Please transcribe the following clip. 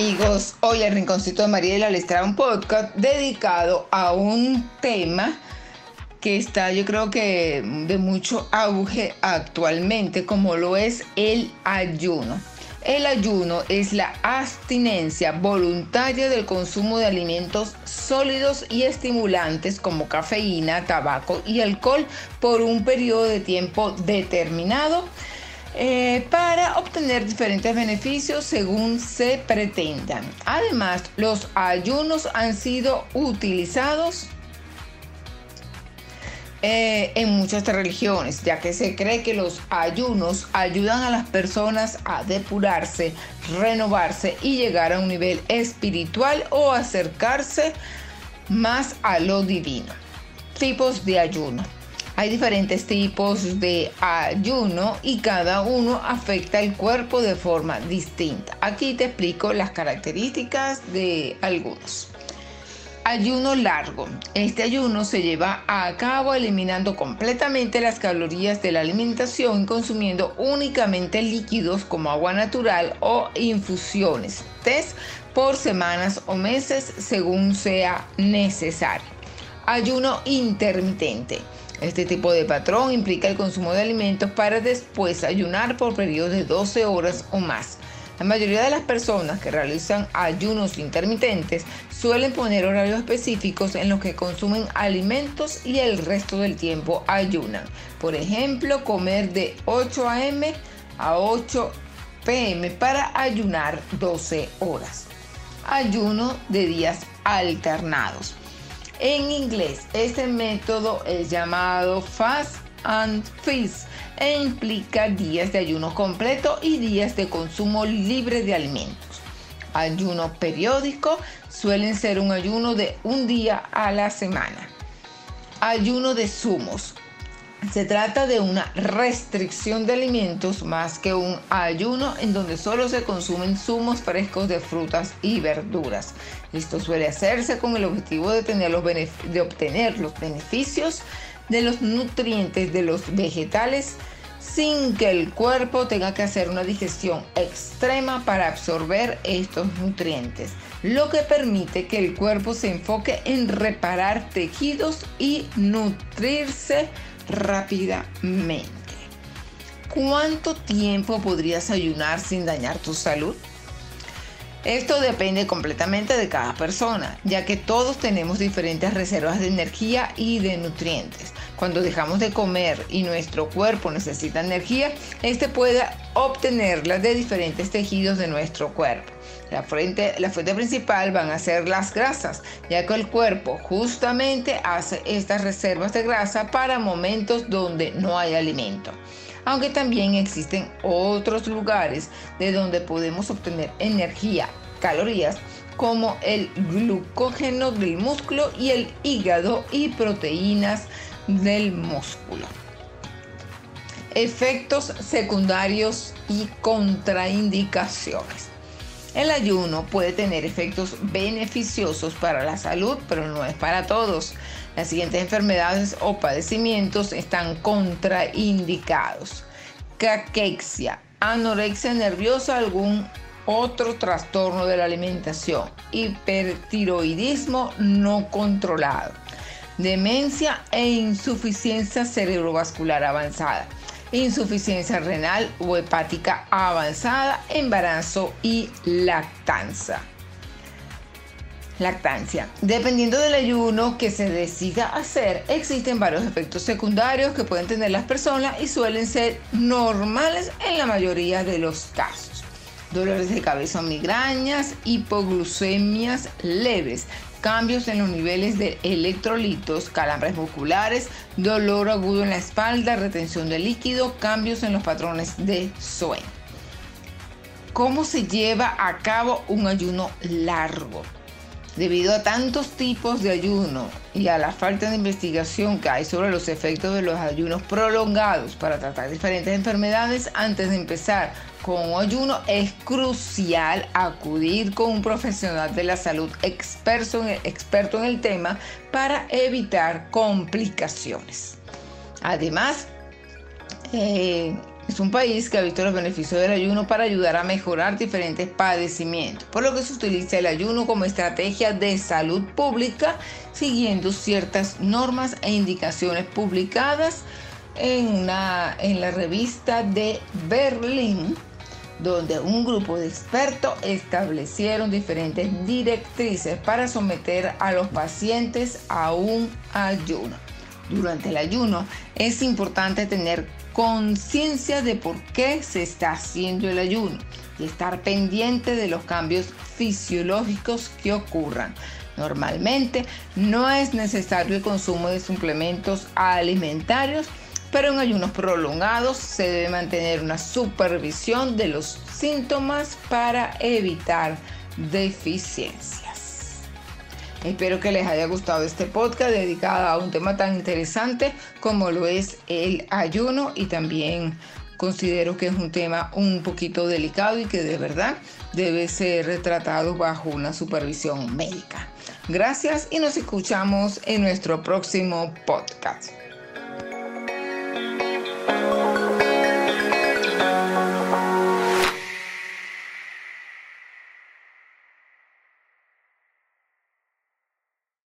amigos, hoy el Rinconcito de Mariela les trae un podcast dedicado a un tema que está yo creo que de mucho auge actualmente como lo es el ayuno. El ayuno es la abstinencia voluntaria del consumo de alimentos sólidos y estimulantes como cafeína, tabaco y alcohol por un periodo de tiempo determinado eh, para obtener diferentes beneficios según se pretendan. Además, los ayunos han sido utilizados eh, en muchas religiones, ya que se cree que los ayunos ayudan a las personas a depurarse, renovarse y llegar a un nivel espiritual o acercarse más a lo divino. Tipos de ayuno. Hay diferentes tipos de ayuno y cada uno afecta el cuerpo de forma distinta. Aquí te explico las características de algunos. Ayuno largo. Este ayuno se lleva a cabo eliminando completamente las calorías de la alimentación y consumiendo únicamente líquidos como agua natural o infusiones, test por semanas o meses según sea necesario. Ayuno intermitente. Este tipo de patrón implica el consumo de alimentos para después ayunar por periodos de 12 horas o más. La mayoría de las personas que realizan ayunos intermitentes suelen poner horarios específicos en los que consumen alimentos y el resto del tiempo ayunan. Por ejemplo, comer de 8 a.m. a 8 p.m. para ayunar 12 horas. Ayuno de días alternados. En inglés, este método es llamado Fast and Feast e implica días de ayuno completo y días de consumo libre de alimentos. Ayuno periódico suelen ser un ayuno de un día a la semana. Ayuno de zumos se trata de una restricción de alimentos más que un ayuno en donde solo se consumen zumos frescos de frutas y verduras. Esto suele hacerse con el objetivo de, obtener los beneficios de los nutrientes de los vegetales sin que el cuerpo tenga que hacer una digestión extrema para absorber estos nutrientes, lo que permite que el cuerpo se enfoque en reparar tejidos y nutrirse rápidamente. ¿Cuánto tiempo podrías ayunar sin dañar tu salud? Esto depende completamente de cada persona, ya que todos tenemos diferentes reservas de energía y de nutrientes. Cuando dejamos de comer y nuestro cuerpo necesita energía, este puede obtenerla de diferentes tejidos de nuestro cuerpo. La la fuente principal van a ser las grasas, ya que el cuerpo justamente hace estas reservas de grasa para momentos donde no hay alimento aunque también existen otros lugares de donde podemos obtener energía, calorías, como el glucógeno del músculo y el hígado y proteínas del músculo. Efectos secundarios y contraindicaciones. El ayuno puede tener efectos beneficiosos para la salud, pero no es para todos. Las siguientes enfermedades o padecimientos están contraindicados. Caquexia, anorexia nerviosa, algún otro trastorno de la alimentación, hipertiroidismo no controlado, demencia e insuficiencia cerebrovascular avanzada insuficiencia renal o hepática avanzada, embarazo y lactancia. Lactancia. Dependiendo del ayuno que se decida hacer, existen varios efectos secundarios que pueden tener las personas y suelen ser normales en la mayoría de los casos. Dolores de cabeza migrañas, hipoglucemias leves, cambios en los niveles de electrolitos, calambres musculares, dolor agudo en la espalda, retención de líquido, cambios en los patrones de sueño. ¿Cómo se lleva a cabo un ayuno largo? Debido a tantos tipos de ayuno y a la falta de investigación que hay sobre los efectos de los ayunos prolongados para tratar diferentes enfermedades, antes de empezar con un ayuno es crucial acudir con un profesional de la salud experto en, el tema para evitar complicaciones. Además, eh, es un país que ha visto los beneficios del ayuno para ayudar a mejorar diferentes padecimientos, por lo que se utiliza el ayuno como estrategia de salud pública, siguiendo ciertas normas e indicaciones publicadas en, en la revista de Berlín donde un grupo de expertos establecieron diferentes directrices para someter a los pacientes a un ayuno. Durante el ayuno es importante tener conciencia de por qué se está haciendo el ayuno y estar pendiente de los cambios fisiológicos que ocurran. Normalmente no es necesario el consumo de suplementos alimentarios pero en ayunos prolongados se debe mantener una supervisión de los síntomas para evitar deficiencias. Espero que les haya gustado este podcast dedicado a un tema tan interesante como lo es el ayuno y también considero que es un tema un poquito delicado y que de verdad debe ser retratado bajo una supervisión médica. Gracias y nos escuchamos en nuestro próximo podcast. Thank you.